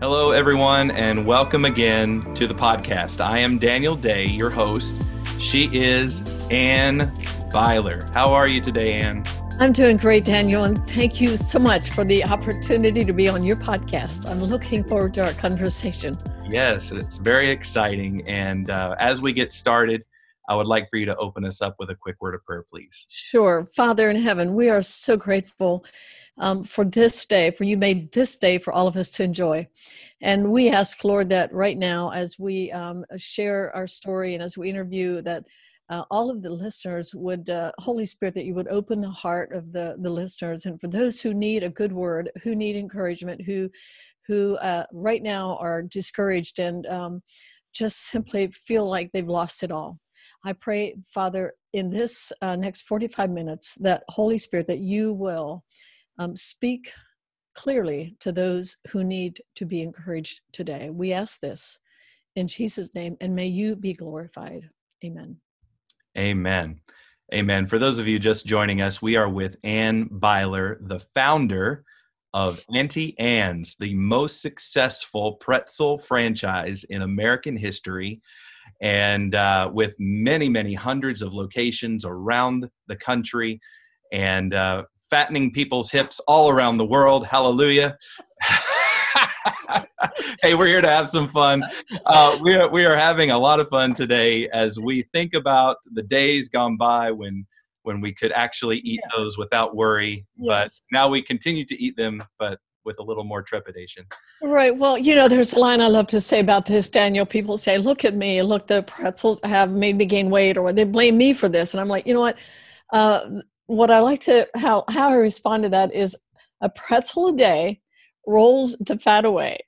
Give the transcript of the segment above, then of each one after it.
Hello, everyone, and welcome again to the podcast. I am Daniel Day, your host. She is Anne Beiler. How are you today, Anne? I'm doing great, Daniel, and thank you so much for the opportunity to be on your podcast. I'm looking forward to our conversation. Yes, it's very exciting. And uh, as we get started, I would like for you to open us up with a quick word of prayer, please. Sure. Father in heaven, we are so grateful um, for this day, for you made this day for all of us to enjoy. And we ask, Lord, that right now, as we um, share our story and as we interview, that uh, all of the listeners would, uh, Holy Spirit, that you would open the heart of the, the listeners. And for those who need a good word, who need encouragement, who, who uh, right now are discouraged and um, just simply feel like they've lost it all. I pray, Father, in this uh, next 45 minutes, that Holy Spirit, that you will um, speak clearly to those who need to be encouraged today. We ask this in Jesus' name, and may you be glorified. Amen. Amen. Amen. For those of you just joining us, we are with Anne Beiler, the founder of Auntie Anne's, the most successful pretzel franchise in American history, and uh, with many, many hundreds of locations around the country. And uh, fattening people's hips all around the world. Hallelujah. hey, we're here to have some fun. Uh, we, are, we are having a lot of fun today as we think about the days gone by when when we could actually eat yeah. those without worry. Yes. But now we continue to eat them, but with a little more trepidation. Right. Well, you know, there's a line I love to say about this, Daniel. People say, look at me, look, the pretzels have made me gain weight, or they blame me for this. And I'm like, you know what? Uh, what I like to how how I respond to that is a pretzel a day rolls the fat away.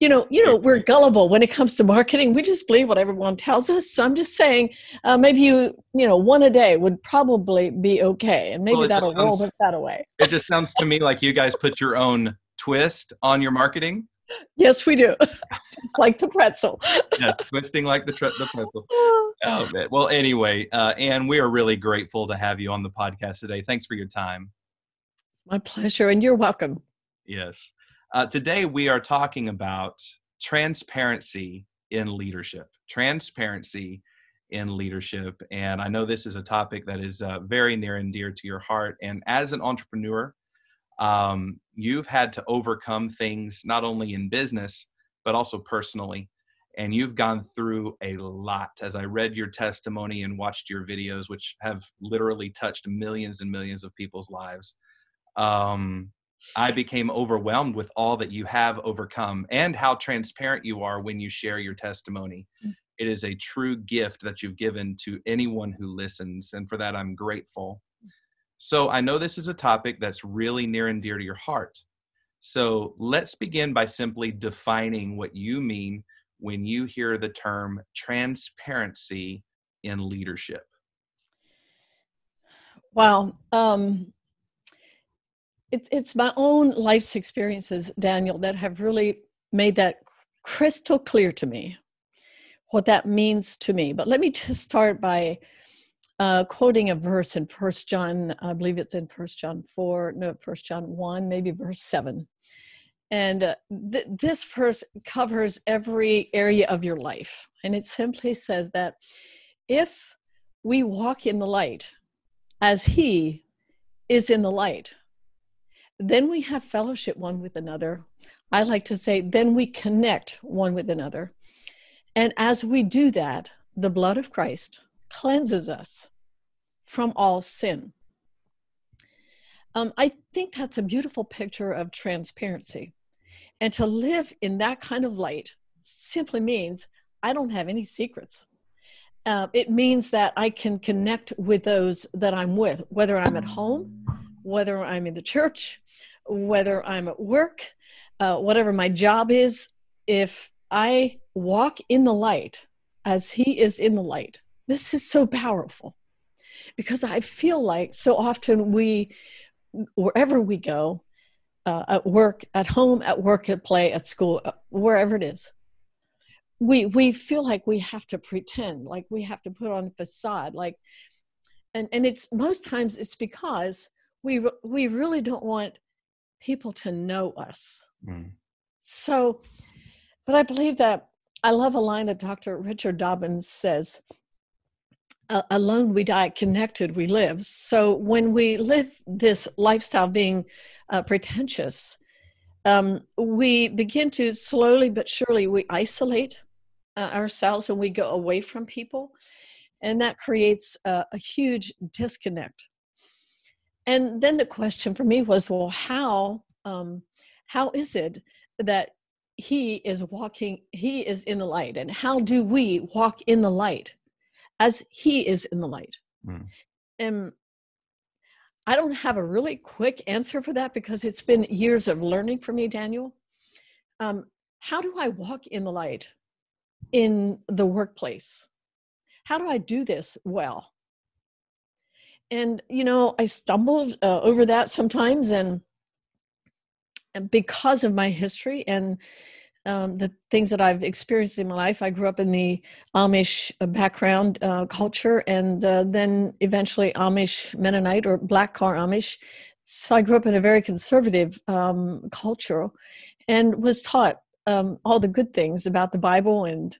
You know, you know, we're gullible when it comes to marketing. We just believe what everyone tells us. So I'm just saying, uh, maybe you, you know, one a day would probably be okay, and maybe well, that'll sounds, roll the fat away. It just sounds to me like you guys put your own twist on your marketing. Yes, we do. Just like the pretzel. yeah, twisting like the, tre- the pretzel. Oh, man. Well, anyway, uh, Anne, we are really grateful to have you on the podcast today. Thanks for your time. My pleasure, and you're welcome. Yes. Uh, today, we are talking about transparency in leadership. Transparency in leadership. And I know this is a topic that is uh, very near and dear to your heart. And as an entrepreneur, um, you've had to overcome things not only in business but also personally. And you've gone through a lot. As i read your testimony and watched your videos which have literally touched millions and millions of people's lives um, i became overwhelmed with all that you have overcome and how transparent you are when you share your testimony. Mm. it is a true gift that you've given to anyone who listens. And for that i'm grateful so I know this is a topic that's really near and dear to your heart. So let's begin by simply defining what you mean when you hear the term transparency in leadership. Wow. Um, it, it's my own life's experiences, Daniel, that have really made that crystal clear to me what that means to me. But let me just start by uh, quoting a verse in First John, I believe it's in First John four, no, First John one, maybe verse seven, and uh, th- this verse covers every area of your life, and it simply says that if we walk in the light, as He is in the light, then we have fellowship one with another. I like to say, then we connect one with another, and as we do that, the blood of Christ cleanses us from all sin. Um, I think that's a beautiful picture of transparency. And to live in that kind of light simply means I don't have any secrets. Uh, it means that I can connect with those that I'm with, whether I'm at home, whether I'm in the church, whether I'm at work, uh, whatever my job is. If I walk in the light as He is in the light, this is so powerful because I feel like so often we, wherever we go, uh, at work, at home, at work, at play, at school, uh, wherever it is, we we feel like we have to pretend, like we have to put on a facade, like, and and it's most times it's because we we really don't want people to know us. Mm. So, but I believe that I love a line that Dr. Richard Dobbins says alone we die, connected we live. So when we live this lifestyle being uh, pretentious, um, we begin to slowly but surely we isolate uh, ourselves and we go away from people, and that creates a, a huge disconnect. And then the question for me was, well, how um, how is it that he is walking, he is in the light, and how do we walk in the light as he is in the light? Mm. And I don't have a really quick answer for that because it's been years of learning for me, Daniel. Um, how do I walk in the light in the workplace? How do I do this well? And, you know, I stumbled uh, over that sometimes, and, and because of my history and um, the things that I've experienced in my life. I grew up in the Amish uh, background uh, culture and uh, then eventually Amish Mennonite or Black Car Amish. So I grew up in a very conservative um, culture and was taught um, all the good things about the Bible and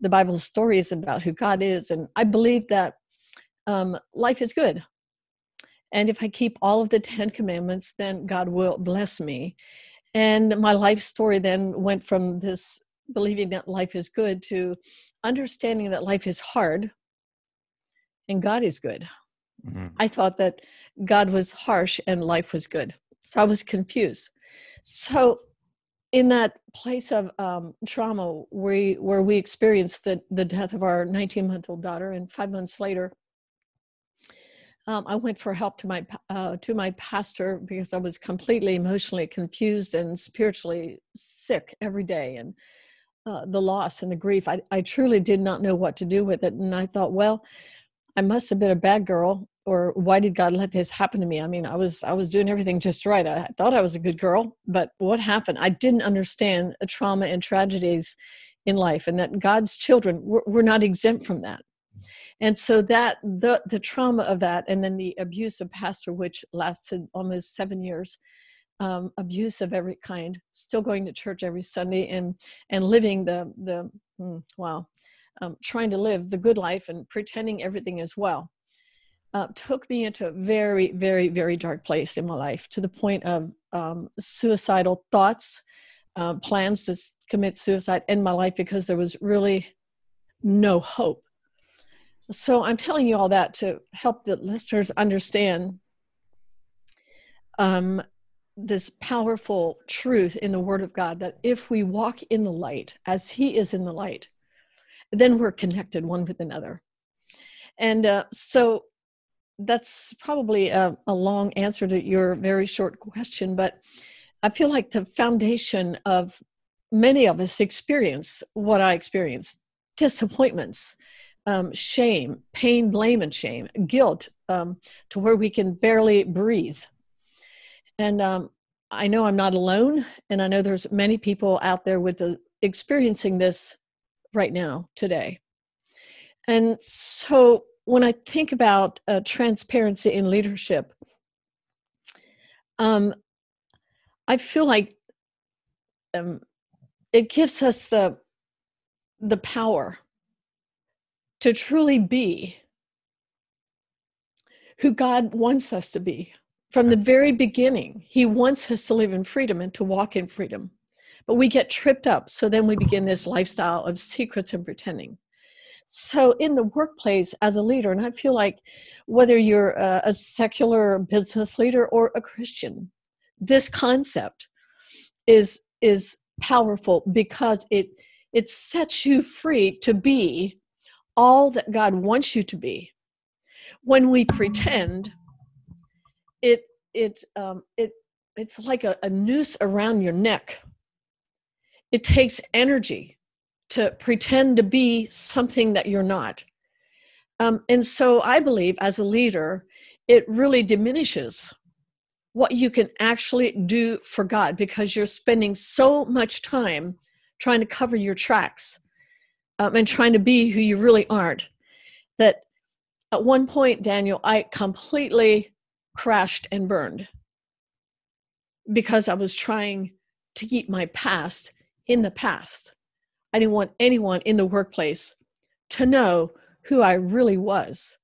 the Bible's stories about who God is. And I believe that um, life is good. And if I keep all of the Ten Commandments, then God will bless me. And my life story then went from this believing that life is good to understanding that life is hard and God is good. Mm-hmm. I thought that God was harsh and life was good. So I was confused. So in that place of um, trauma where, where we experienced the, the death of our 19 month old daughter and five months later um, I went for help to my uh, to my pastor because I was completely emotionally confused and spiritually sick every day, and uh, the loss and the grief. I, I truly did not know what to do with it, and I thought, well, I must have been a bad girl, or why did God let this happen to me? I mean, I was I was doing everything just right. I thought I was a good girl, but what happened? I didn't understand the trauma and tragedies in life, and that God's children were not exempt from that and so that the the trauma of that and then the abuse of pastor which lasted almost seven years um, abuse of every kind still going to church every sunday and and living the the mm, wow um, trying to live the good life and pretending everything is well uh, took me into a very very very dark place in my life to the point of um, suicidal thoughts uh, plans to commit suicide in my life because there was really no hope so I'm telling you all that to help the listeners understand um, this powerful truth in the Word of God that if we walk in the light as He is in the light, then we're connected one with another. And uh, so that's probably a, a long answer to your very short question, but I feel like the foundation of many of us experience what I experienced disappointments um, shame, pain, blame, and shame, guilt, um, to where we can barely breathe. And um, I know I'm not alone, and I know there's many people out there with the, experiencing this right now today. And so when I think about uh, transparency in leadership, um, I feel like um, it gives us the the power to truly be who God wants us to be. From the very beginning, He wants us to live in freedom and to walk in freedom. But we get tripped up, so then we begin this lifestyle of secrets and pretending. So, in the workplace as a leader, and I feel like whether you're a, a secular business leader or a Christian, this concept is is powerful because it it sets you free to be all that God wants you to be. When we pretend, it it um, it it's like a, a noose around your neck. It takes energy to pretend to be something that you're not. Um, and so I believe as a leader, it really diminishes what you can actually do for God because you're spending so much time trying to cover your tracks um, and trying to be who you really aren't. That at one point, Daniel, I completely crashed and burned because I was trying to keep my past in the past. I didn't want anyone in the workplace to know who I really was.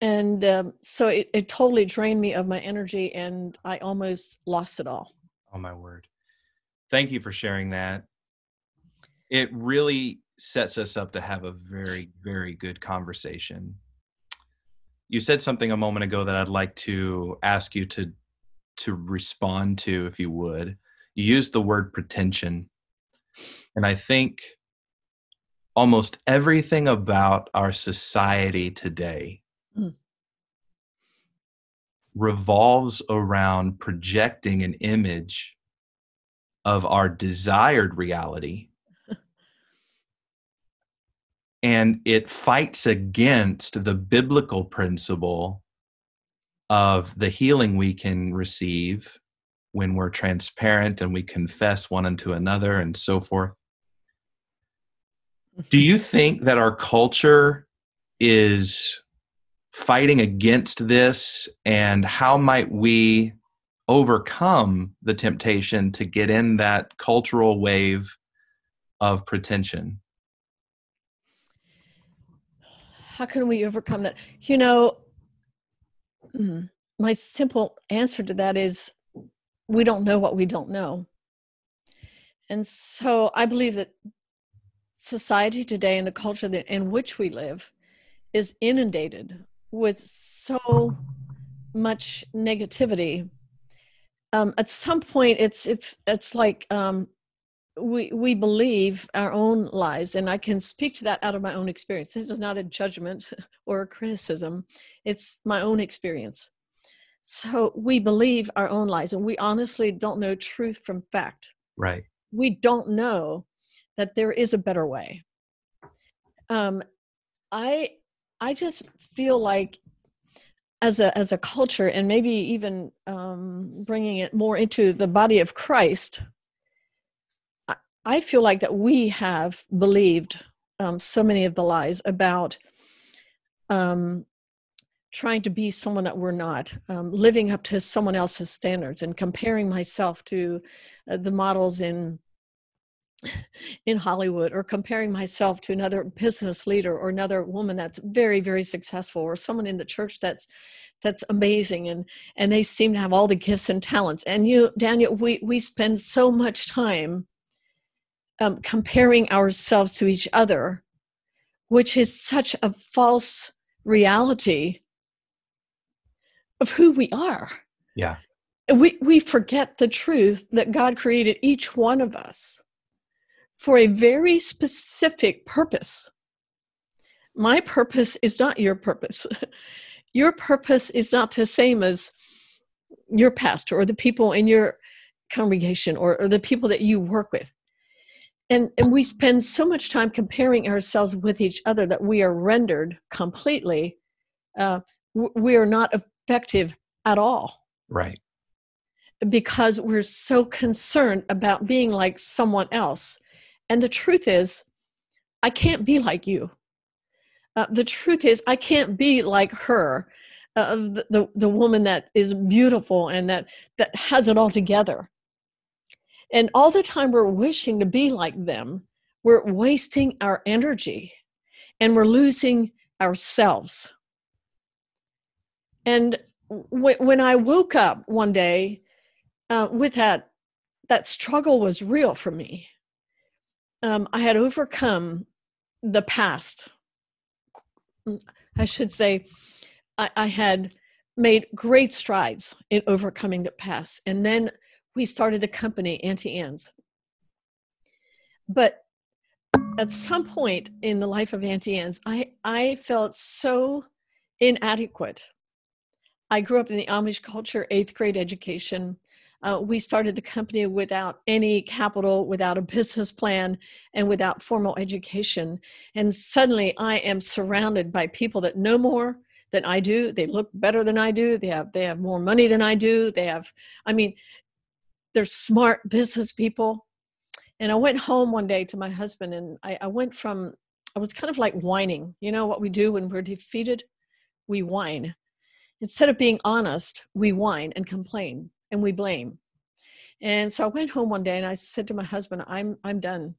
And um, so it, it totally drained me of my energy, and I almost lost it all. Oh, my word. Thank you for sharing that. It really sets us up to have a very, very good conversation. You said something a moment ago that I'd like to ask you to to respond to, if you would. You used the word pretension. And I think almost everything about our society today mm. revolves around projecting an image of our desired reality and it fights against the biblical principle of the healing we can receive when we're transparent and we confess one unto another and so forth. Do you think that our culture is fighting against this and how might we overcome the temptation to get in that cultural wave of pretension? How can we overcome that? You know, mm, my simple answer to that is we don't know what we don't know. And so I believe that society today and the culture that, in which we live is inundated with so much negativity. Um, at some point, it's it's it's like um, we we believe our own lies and i can speak to that out of my own experience. This is not a judgment or a criticism. It's my own experience. So we believe our own lies and we honestly don't know truth from fact. Right. We don't know that there is a better way. Um i i just feel like as a as a culture and maybe even um bringing it more into the body of christ I feel like that we have believed um, so many of the lies about um, trying to be someone that we're not, um, living up to someone else's standards, and comparing myself to uh, the models in in Hollywood, or comparing myself to another business leader or another woman that's very very successful, or someone in the church that's that's amazing and and they seem to have all the gifts and talents. And you daniel we we spend so much time um, comparing ourselves to each other, which is such a false reality of who we are. Yeah. We, we forget the truth that God created each one of us for a very specific purpose. My purpose is not your purpose. your purpose is not the same as your pastor or the people in your congregation or, or the people that you work with and and we spend so much time comparing ourselves with each other that we are rendered completely uh, we are not effective at all. Right. Because we're so concerned about being like someone else. And the truth is i can't be like you. Uh, the truth is i can't be like her uh, the, the the woman that is beautiful and that that has it all together and all the time we're wishing to be like them, we're wasting our energy and we're losing ourselves. And when I woke up one day uh, with that, that struggle was real for me. Um, I had overcome the past. I should say, I, I had made great strides in overcoming the past. And then we started the company Auntie Anne's. But at some point in the life of Auntie Anne's, I, I felt so inadequate. I grew up in the Amish culture, eighth grade education. Uh, we started the company without any capital, without a business plan, and without formal education. And suddenly I am surrounded by people that know more than I do. They look better than I do. They have they have more money than I do. They have, I mean, they're smart business people. And I went home one day to my husband and I, I went from, I was kind of like whining. You know what we do when we're defeated? We whine. Instead of being honest, we whine and complain and we blame. And so I went home one day and I said to my husband, I'm I'm done.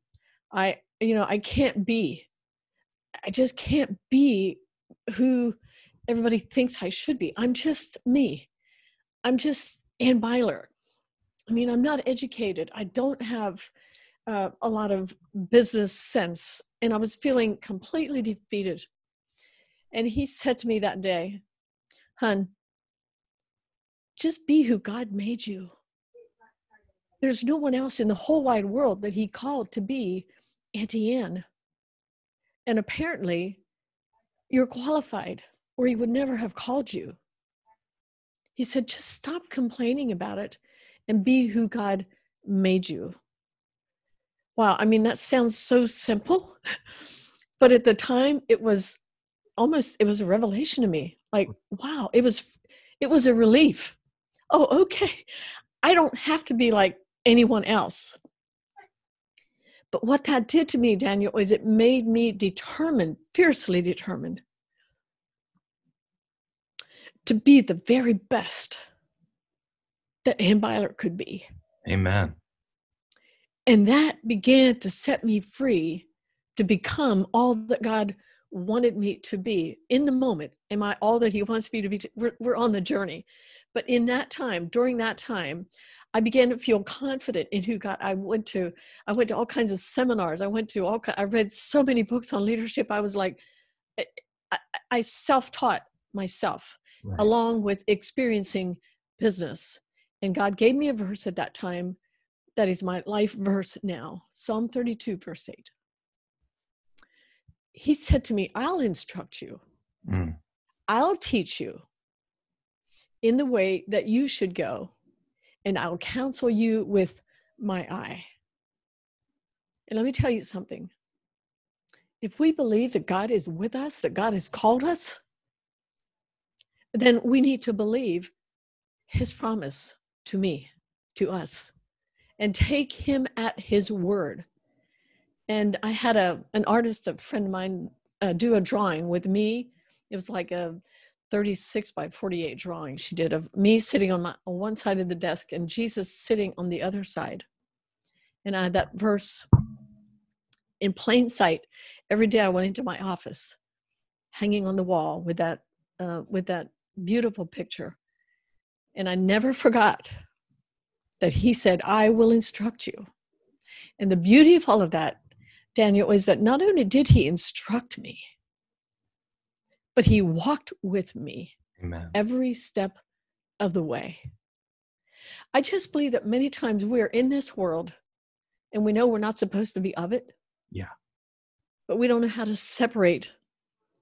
I you know, I can't be. I just can't be who everybody thinks I should be. I'm just me. I'm just Anne Beiler. I mean, I'm not educated. I don't have uh, a lot of business sense. And I was feeling completely defeated. And he said to me that day, Hun, just be who God made you. There's no one else in the whole wide world that he called to be Auntie Anne. And apparently, you're qualified, or he would never have called you. He said, just stop complaining about it and be who God made you. Wow, I mean, that sounds so simple, but at the time, it was almost it was a revelation to me. Like wow it was it was a relief. Oh okay. I don't have to be like anyone else. But what that did to me daniel is it made me determined fiercely determined to be the very best that Anne Beiler could be. Amen. And that began to set me free to become all that God wanted me to be in the moment. Am I all that He wants me to be? We're, we're on the journey. But in that time, during that time, I began to feel confident in who God. I went to, I went to all kinds of seminars. I went to all. I read so many books on leadership. I was like, eh, I, I self-taught myself right. along with experiencing business. And God gave me a verse at that time that is my life verse now Psalm 32, verse 8 he said to me, I'll instruct you, mm. I'll teach you in the way that you should go, and I'll counsel you with my eye. And let me tell you something. If we believe that God is with us, that God has called us, then we need to believe his promise to me, to us, and take him at his word and I had a an artist, a friend of mine, uh, do a drawing with me. It was like a 36 by 48 drawing she did of me sitting on my on one side of the desk and Jesus sitting on the other side. And I had that verse in plain sight every day. I went into my office, hanging on the wall with that uh, with that beautiful picture, and I never forgot that He said, "I will instruct you." And the beauty of all of that Daniel, is that not only did he instruct me, but he walked with me Amen. every step of the way. I just believe that many times we're in this world and we know we're not supposed to be of it. Yeah. But we don't know how to separate.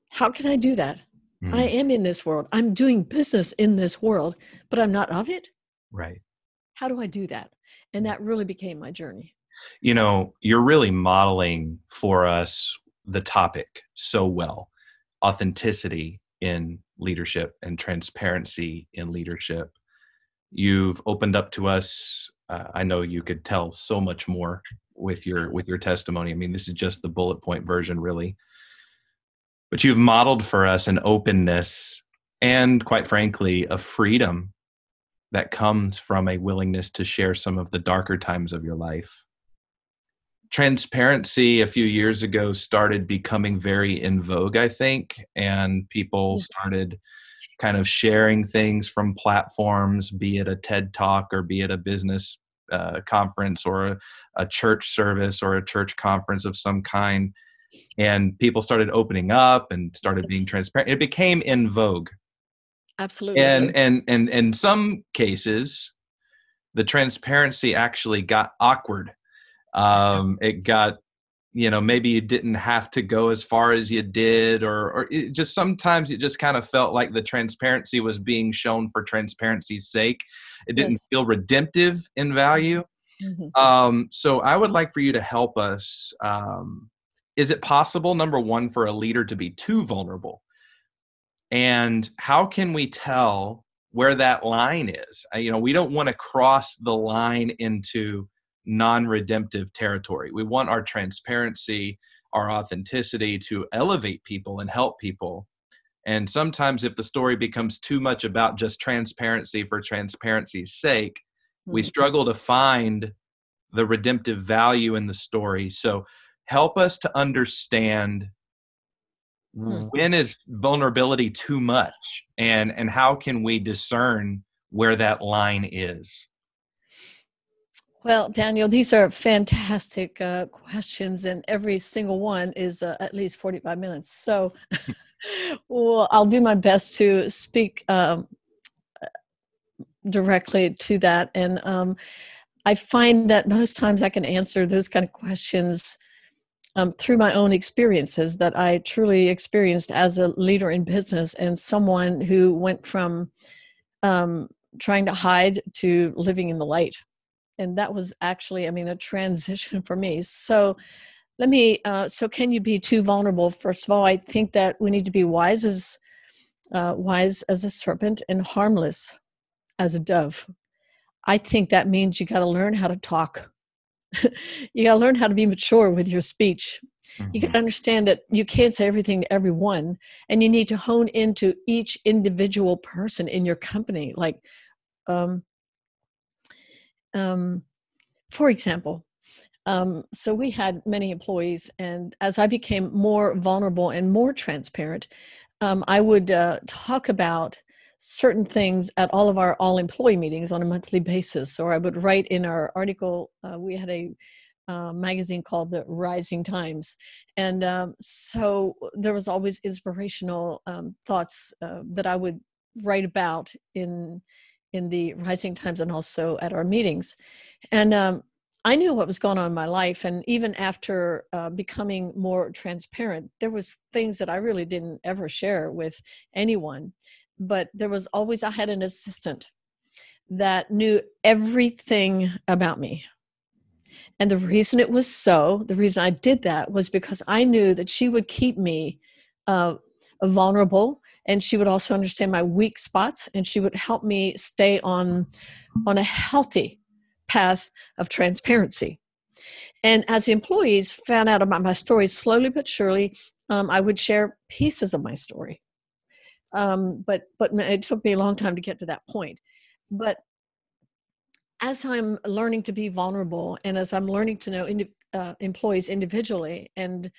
How can I do that? Mm. I am in this world. I'm doing business in this world, but I'm not of it. Right. How do I do that? And that really became my journey you know, you're really modeling for us the topic so well authenticity in leadership and transparency in leadership. You've opened up to us. Uh, I know you could tell so much more with your with your testimony. I mean, this is just the bullet point version, really. But you've modeled for us an openness and, quite frankly, a freedom that comes from a willingness to share some of the darker times of your life transparency a few years ago started becoming very in vogue, I think, and people started kind of sharing things from platforms, be it a TED talk or be it a business uh, conference or a, a church service or a church conference of some kind. And people started opening up and started being transparent. It became in vogue. Absolutely. And and and in some cases, the transparency actually got awkward um, it got you know maybe you didn't have to go as far as you did or or it just sometimes it just kind of felt like the transparency was being shown for transparency's sake it didn't yes. feel redemptive in value mm-hmm. um, so i would like for you to help us um, is it possible number one for a leader to be too vulnerable and how can we tell where that line is you know we don't want to cross the line into non-redemptive territory. We want our transparency, our authenticity to elevate people and help people. And sometimes if the story becomes too much about just transparency for transparency's sake, we mm-hmm. struggle to find the redemptive value in the story so help us to understand hmm. when is vulnerability too much and and how can we discern where that line is well, Daniel, these are fantastic uh, questions, and every single one is uh, at least 45 minutes. So, well, I'll do my best to speak um, directly to that. And um, I find that most times I can answer those kind of questions um, through my own experiences that I truly experienced as a leader in business and someone who went from um, trying to hide to living in the light. And that was actually i mean a transition for me. So let me uh, so can you be too vulnerable? First of all i think that we need to be wise as uh, wise as a serpent and harmless as a dove. I think that means you got to learn how to talk you got to learn how to be mature with your speech mm-hmm. you got to understand that you can't say everything to everyone and you need to hone into each individual person in your company like um, um, for example, um, so we had many employees, and as I became more vulnerable and more transparent, um, I would uh, talk about certain things at all of our all employee meetings on a monthly basis, or I would write in our article. Uh, we had a uh, magazine called the Rising Times, and um, so there was always inspirational um, thoughts uh, that I would write about in in the Rising Times and also at our meetings. And um, I knew what was going on in my life, and even after uh, becoming more transparent, there was things that I really didn't ever share with anyone. But there was always I had an assistant that knew everything about me. And the reason it was so, the reason I did that was because I knew that she would keep me uh, vulnerable and she would also understand my weak spots and she would help me stay on on a healthy path of transparency and as the employees found out about my story slowly but surely um, i would share pieces of my story um, but but it took me a long time to get to that point but as i'm learning to be vulnerable and as i'm learning to know uh, employees individually and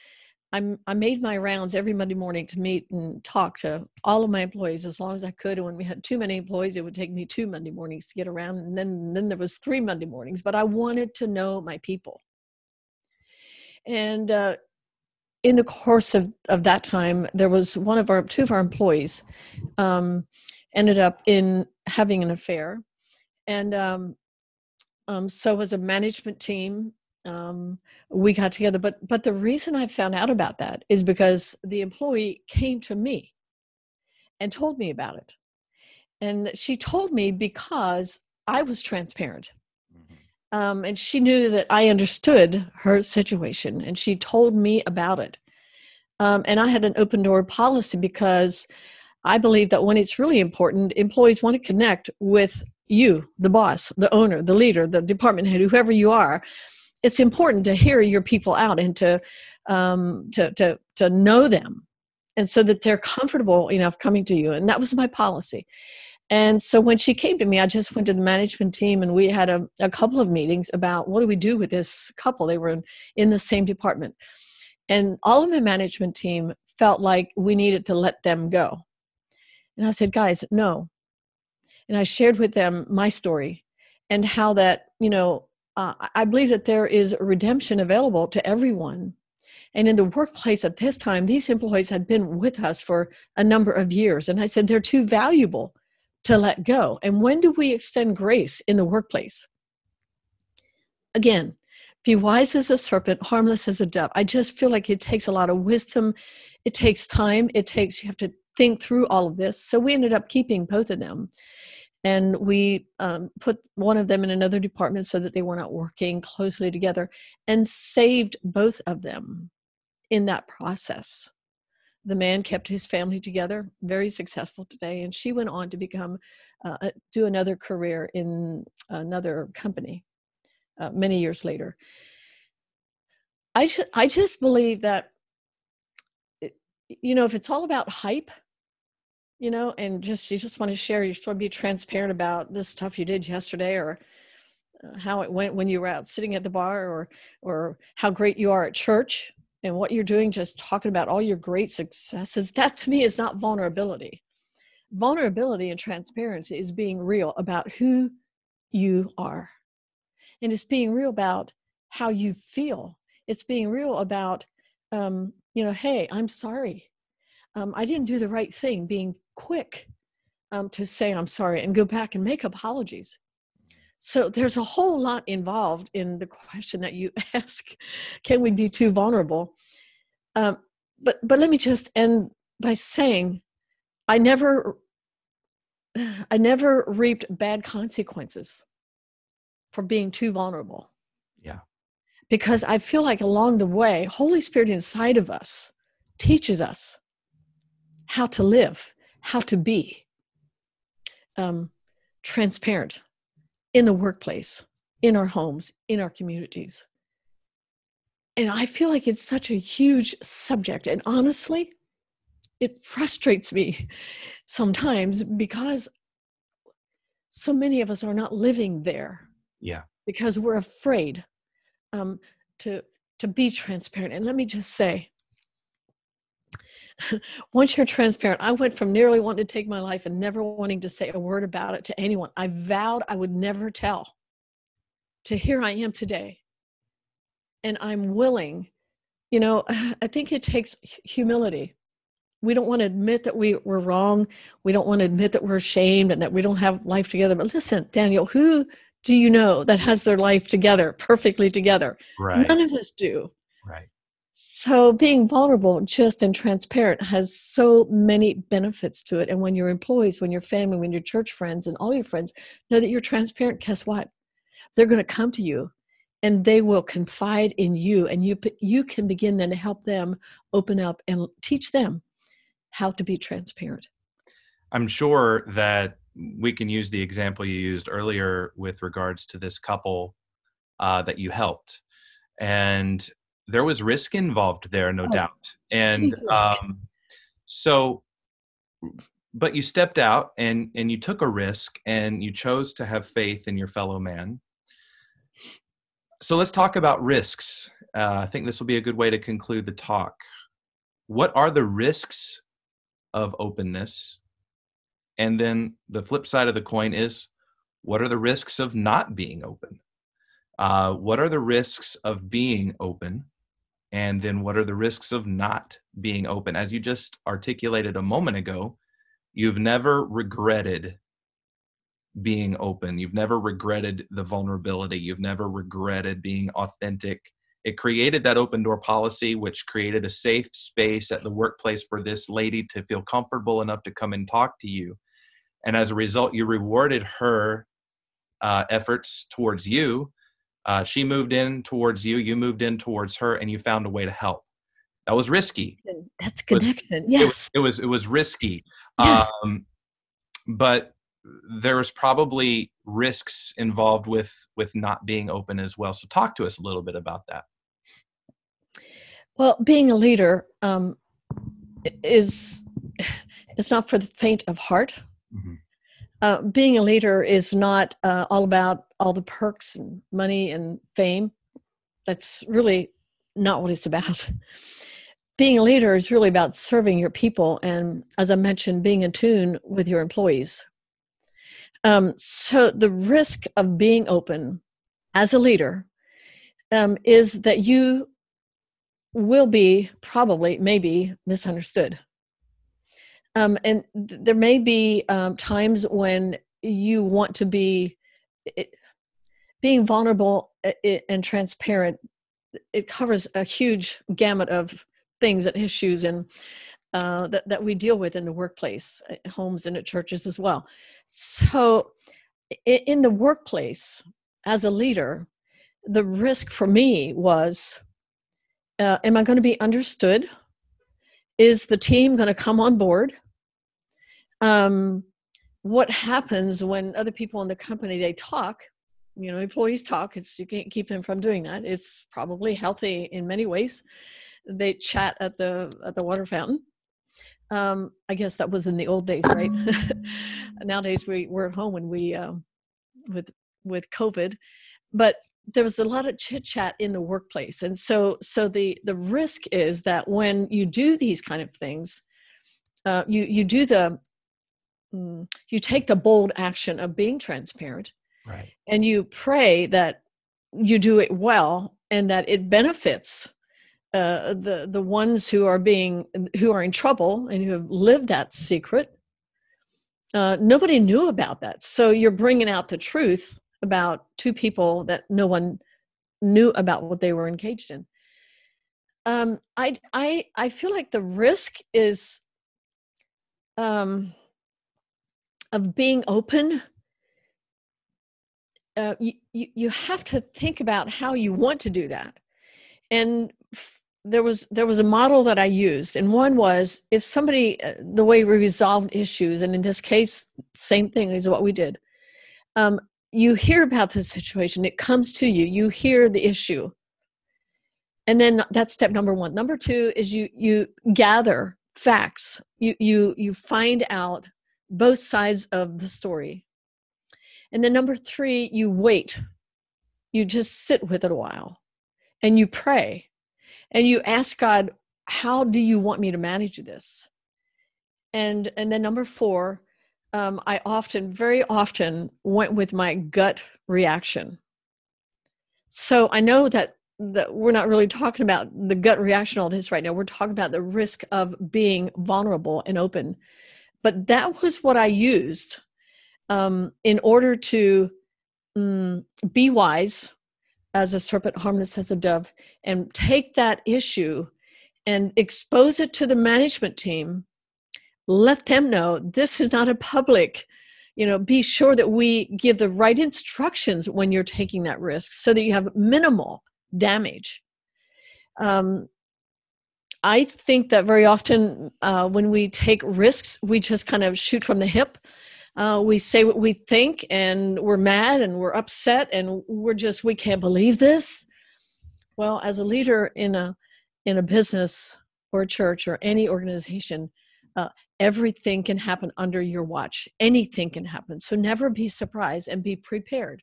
I'm, I made my rounds every Monday morning to meet and talk to all of my employees as long as I could. And when we had too many employees, it would take me two Monday mornings to get around. And then, then there was three Monday mornings, but I wanted to know my people. And uh, in the course of, of that time, there was one of our, two of our employees um, ended up in having an affair. And um, um, so as a management team, um, we got together but but the reason i found out about that is because the employee came to me and told me about it and she told me because i was transparent. Um, and she knew that i understood her situation and she told me about it um, and i had an open door policy because i believe that when it's really important employees want to connect with you the boss the owner the leader the department head whoever you are it's important to hear your people out and to um, to to to know them, and so that they're comfortable enough coming to you. And that was my policy. And so when she came to me, I just went to the management team and we had a, a couple of meetings about what do we do with this couple. They were in, in the same department. And all of my management team felt like we needed to let them go. And I said, guys, no. And I shared with them my story and how that, you know, uh, I believe that there is redemption available to everyone. And in the workplace at this time, these employees had been with us for a number of years. And I said, they're too valuable to let go. And when do we extend grace in the workplace? Again, be wise as a serpent, harmless as a dove. I just feel like it takes a lot of wisdom. It takes time. It takes, you have to think through all of this. So we ended up keeping both of them and we um, put one of them in another department so that they were not working closely together and saved both of them in that process the man kept his family together very successful today and she went on to become uh, do another career in another company uh, many years later. I, I just believe that you know if it's all about hype you know, and just you just want to share, you just want to be transparent about this stuff you did yesterday, or uh, how it went when you were out sitting at the bar or or how great you are at church and what you're doing just talking about all your great successes that to me is not vulnerability. Vulnerability and transparency is being real about who you are. And it's being real about how you feel. It's being real about um, you know hey i'm sorry. Um, i didn't do the right thing being quick um, to say i'm sorry and go back and make apologies so there's a whole lot involved in the question that you ask. Can we be too vulnerable? Um, but but let me just end by saying i never i never reaped bad consequences for being too vulnerable. Yeah. Because i feel like along the way holy spirit inside of us teaches us how to live how to be um, transparent in the workplace, in our homes, in our communities. And I feel like it's such a huge subject. And honestly, it frustrates me sometimes because so many of us are not living there. Yeah. Because we're afraid um, to to be transparent. And let me just say, once you're transparent, I went from nearly wanting to take my life and never wanting to say a word about it to anyone. I vowed I would never tell. To here I am today. And I'm willing, you know, I think it takes humility. We don't want to admit that we were wrong. We don't want to admit that we're ashamed and that we don't have life together. But listen, Daniel, who do you know that has their life together, perfectly together? Right. None of us do. Right. So being vulnerable, just and transparent has so many benefits to it. And when your employees, when your family, when your church friends and all your friends know that you're transparent, guess what? They're going to come to you and they will confide in you and you you can begin then to help them open up and teach them how to be transparent. I'm sure that we can use the example you used earlier with regards to this couple uh, that you helped. And there was risk involved there, no oh, doubt. And um, so, but you stepped out and and you took a risk and you chose to have faith in your fellow man. So let's talk about risks. Uh, I think this will be a good way to conclude the talk. What are the risks of openness? And then the flip side of the coin is what are the risks of not being open? Uh, what are the risks of being open? And then what are the risks of not being open? As you just articulated a moment ago you've never regretted being open. You've never regretted the vulnerability. You've never regretted being authentic. It created that open door policy which created a safe space at the workplace for this lady to feel comfortable enough to come and talk to you. And as a result you rewarded her uh, efforts towards you uh, she moved in towards you, you moved in towards her, and you found a way to help. That was risky. That's connection. Yes. It was, it was, it was risky. Yes. Um, but there was probably risks involved with with not being open as well. So talk to us a little bit about that. Well, being a leader um, is it's not for the faint of heart. Mm-hmm uh, being a leader is not uh, all about all the perks and money and fame. That's really not what it's about. being a leader is really about serving your people and, as I mentioned, being in tune with your employees. Um, so, the risk of being open as a leader um, is that you will be probably, maybe misunderstood. Um, and th- there may be um, times when you want to be it, being vulnerable and transparent. It covers a huge gamut of things and issues and uh, that that we deal with in the workplace, homes, and at churches as well. So, in the workplace, as a leader, the risk for me was: uh, Am I going to be understood? Is the team going to come on board? Um, what happens when other people in the company they talk you know employees talk it's you can't keep them from doing that it's probably healthy in many ways. They chat at the at the water fountain. Um, i guess that was in the old days right? Nowadays we we're at home when we um, with with covid but there was a lot of chit chat in the workplace. And so so the the risk is that when you do these kind of things uh, you you do the mm, you take the bold action of being transparent right. and you pray that you do it well and that it benefits uh, the the ones who are being who are in trouble and who have lived that secret uh, nobody knew about that. So you're bringing out the truth about two people that no one knew about what they were engaged in. Um, I I I feel like the risk is um, of being open. Uh, you, you you have to think about how you want to do that, and f- there was there was a model that I used, and one was if somebody uh, the way we resolved issues, and in this case, same thing is what we did. Um, you hear about the situation it comes to you you hear the issue. And then that's step number one. Number two is you you gather facts. You you you find out both sides of the story. And then number three you wait. You just sit with it a while and you pray and you ask god how do you want me to manage this? And and then number four um, I often, very often, went with my gut reaction. So I know that that we're not really talking about the gut reaction all this right now. We're talking about the risk of being vulnerable and open. But that was what I used um, in order to um, be wise as a serpent, harmless as a dove, and take that issue and expose it to the management team let them know this is not a public you know be sure that we give the right instructions when you're taking that risk so that you have minimal damage. Um, i think that very often uh, when we take risks we just kind of shoot from the hip. Uh, we say what we think and we're mad and we're upset and we're just we can't believe this. Well as a leader in a in a business or a church or any organization uh, everything can happen under your watch. Anything can happen. So never be surprised and be prepared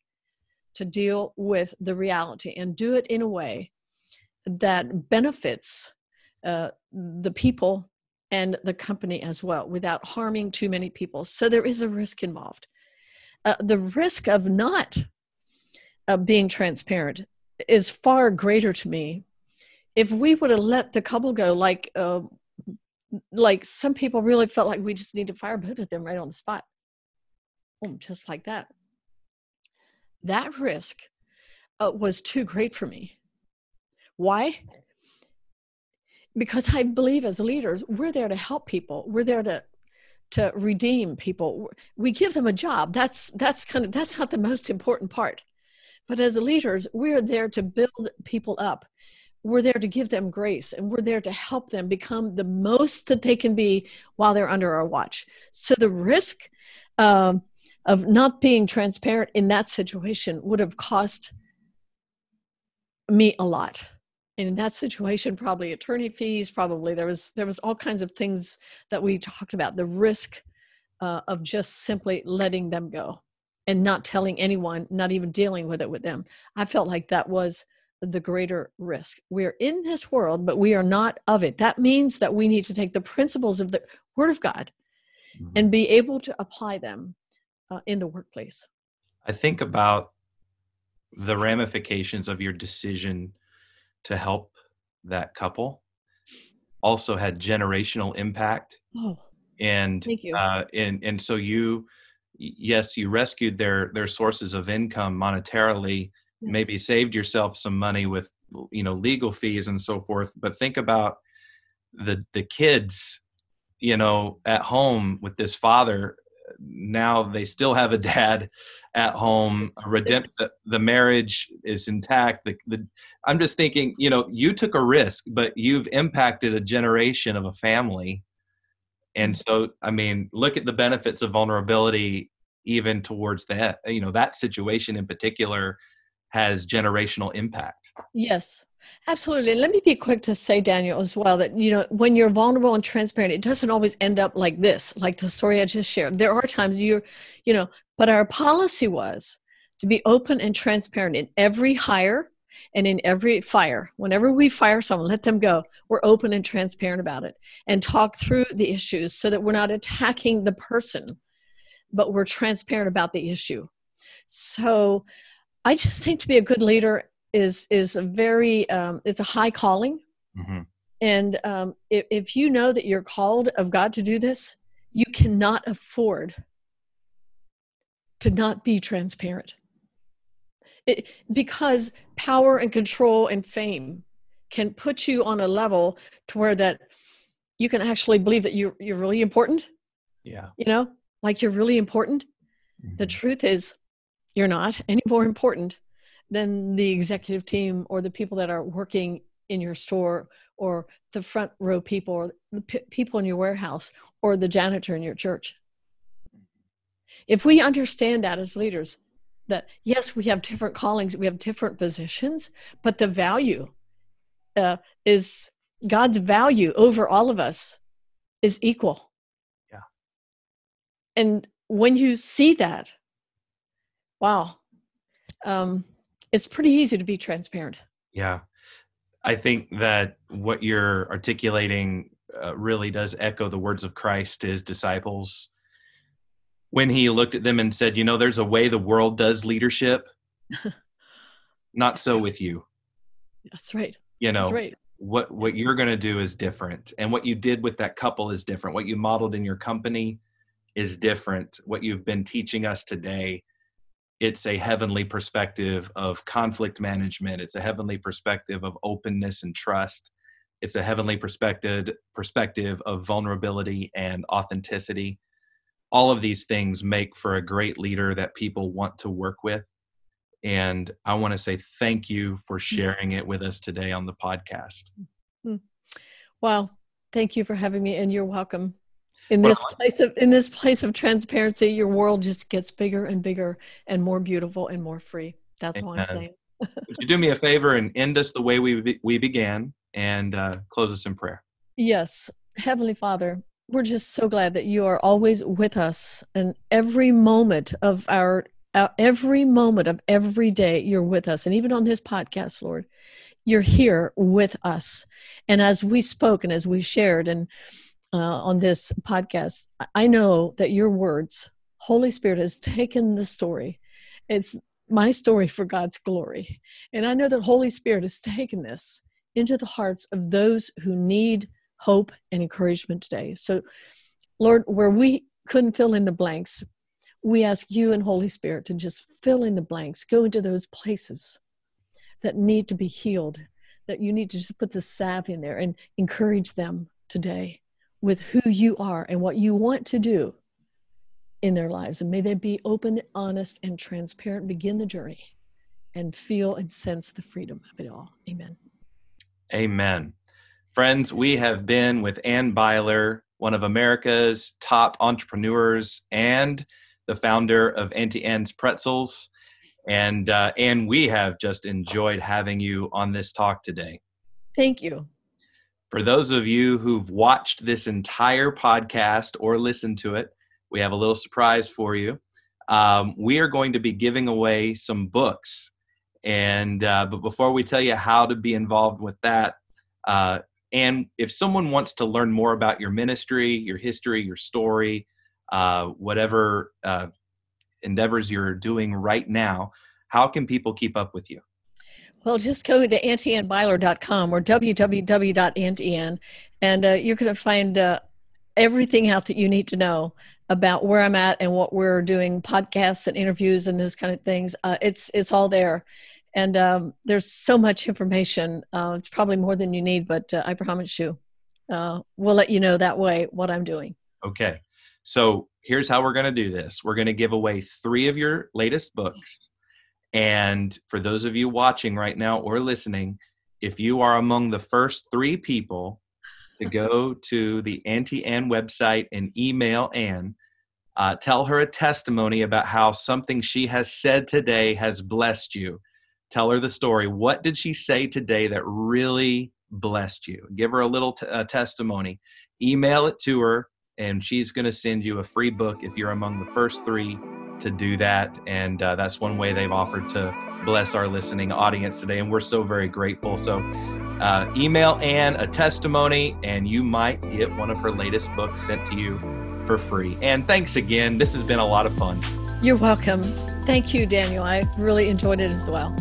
to deal with the reality and do it in a way that benefits uh, the people and the company as well without harming too many people. So there is a risk involved. Uh, the risk of not uh, being transparent is far greater to me. If we would have let the couple go, like uh, like some people really felt like we just need to fire both of them right on the spot. Boom, just like that. That risk uh, was too great for me. Why? Because I believe as leaders, we're there to help people. We're there to to redeem people. We give them a job. That's that's kind of that's not the most important part. But as leaders, we're there to build people up we're there to give them grace and we're there to help them become the most that they can be while they're under our watch. So the risk um, of not being transparent in that situation would have cost me a lot. And in that situation, probably attorney fees, probably there was there was all kinds of things that we talked about. The risk uh, of just simply letting them go and not telling anyone, not even dealing with it with them. I felt like that was the greater risk. We're in this world, but we are not of it. That means that we need to take the principles of the Word of God mm-hmm. and be able to apply them uh, in the workplace. I think about the ramifications of your decision to help that couple also had generational impact. Oh, and thank you. Uh, and and so you, yes, you rescued their their sources of income monetarily yes. maybe saved yourself some money with you know legal fees and so forth but think about the the kids you know at home with this father now they still have a dad at home redempt the, the marriage is intact the, the i'm just thinking you know you took a risk but you've impacted a generation of a family. And so i mean look at the benefits of vulnerability even towards that you know that situation in particular has generational impact. Yes, absolutely. Let me be quick to say, Daniel, as well, that you know when you're vulnerable and transparent, it doesn't always end up like this, like the story I just shared. There are times you're, you know, but our policy was to be open and transparent in every hire and in every fire. Whenever we fire someone, let them go. We're open and transparent about it and talk through the issues so that we're not attacking the person, but we're transparent about the issue. So I just think to be a good leader is is a very um, it's a high calling. Mm-hmm. And um, if, if you know that you're called of God to do this, you cannot afford to not be transparent. It, because power and control and fame can put you on a level to where that you can actually believe that you're, you're really important. Yeah. You know, like you're really important. Mm-hmm. The truth is, you're not any more important than the executive team or the people that are working in your store or the front row people or the p- people in your warehouse or the janitor in your church. If we understand that as leaders, that yes, we have different callings, we have different positions, but the value uh, is God's value over all of us is equal. Yeah. And when you see that, wow, um, it's pretty easy to be transparent. Yeah. I think that what you're articulating uh, really does echo the words of Christ to his disciples when he looked at them and said, You know, there's a way the world does leadership. Not so with you. That's right. You know, That's right. what what you're going to do is different and what you did with that couple is different. What you modeled in your company is different. What you've been teaching us today it's a heavenly perspective of conflict management it's a heavenly perspective of openness and trust it's a heavenly perspective perspective of vulnerability and authenticity all of these things make for a great leader that people want to work with and i want to say thank you for mm. sharing it with us today on the podcast mm. well thank you for having me and you're welcome in this place of in this place of transparency your world just gets bigger and bigger and more beautiful and more free. That's all i'm saying. Would you do me a favor and end us the way we we began and uh, close us in prayer? Yes. Heavenly father we're just so glad that you are always with us and every moment of our uh, every moment of every day you're with us. And even on this podcast lord you're here with us. And as we spoke and as we shared and uh, on this podcast, I know that your words, Holy Spirit, has taken the story. It's my story for God's glory. And I know that Holy Spirit has taken this into the hearts of those who need hope and encouragement today. So, Lord, where we couldn't fill in the blanks, we ask you and Holy Spirit to just fill in the blanks, go into those places that need to be healed, that you need to just put the salve in there and encourage them today with who you are and what you want to do in their lives. And may they be open, honest, and transparent, begin the journey and feel and sense the freedom of it all. Amen. Amen. Friends, we have been with Anne Beiler, one of America's top entrepreneurs and the founder of Auntie Anne's Pretzels. And uh, Anne, we have just enjoyed having you on this talk today. Thank you. For those of you who've watched this entire podcast or listened to it, we have a little surprise for you. Um, we are going to be giving away some books. And uh, but before we tell you how to be involved with that, uh, and if someone wants to learn more about your ministry, your history, your story, uh, whatever uh, endeavors you're doing right now, how can people keep up with you? Well, just go to auntie.beiler.com or www.auntie and uh, you're going to find uh, everything out that you need to know about where I'm at and what we're doing, podcasts and interviews and those kind of things. Uh, it's it's all there, and um, there's so much information. Uh, it's probably more than you need, but uh, I promise you, uh, we'll let you know that way what I'm doing. Okay, so here's how we're going to do this. We're going to give away three of your latest books. And for those of you watching right now or listening, if you are among the first three people to go to the Auntie Anne website and email Anne, uh, tell her a testimony about how something she has said today has blessed you. Tell her the story. What did she say today that really blessed you? Give her a little t- uh, testimony. Email it to her, and she's going to send you a free book if you're among the first three to do that. And uh, that's one way they've offered to bless our listening audience today. And we're so very grateful. So uh, email Anne a testimony, and you might get one of her latest books sent to you for free. And thanks again. This has been a lot of fun. You're welcome. Thank you, Daniel. I really enjoyed it as well.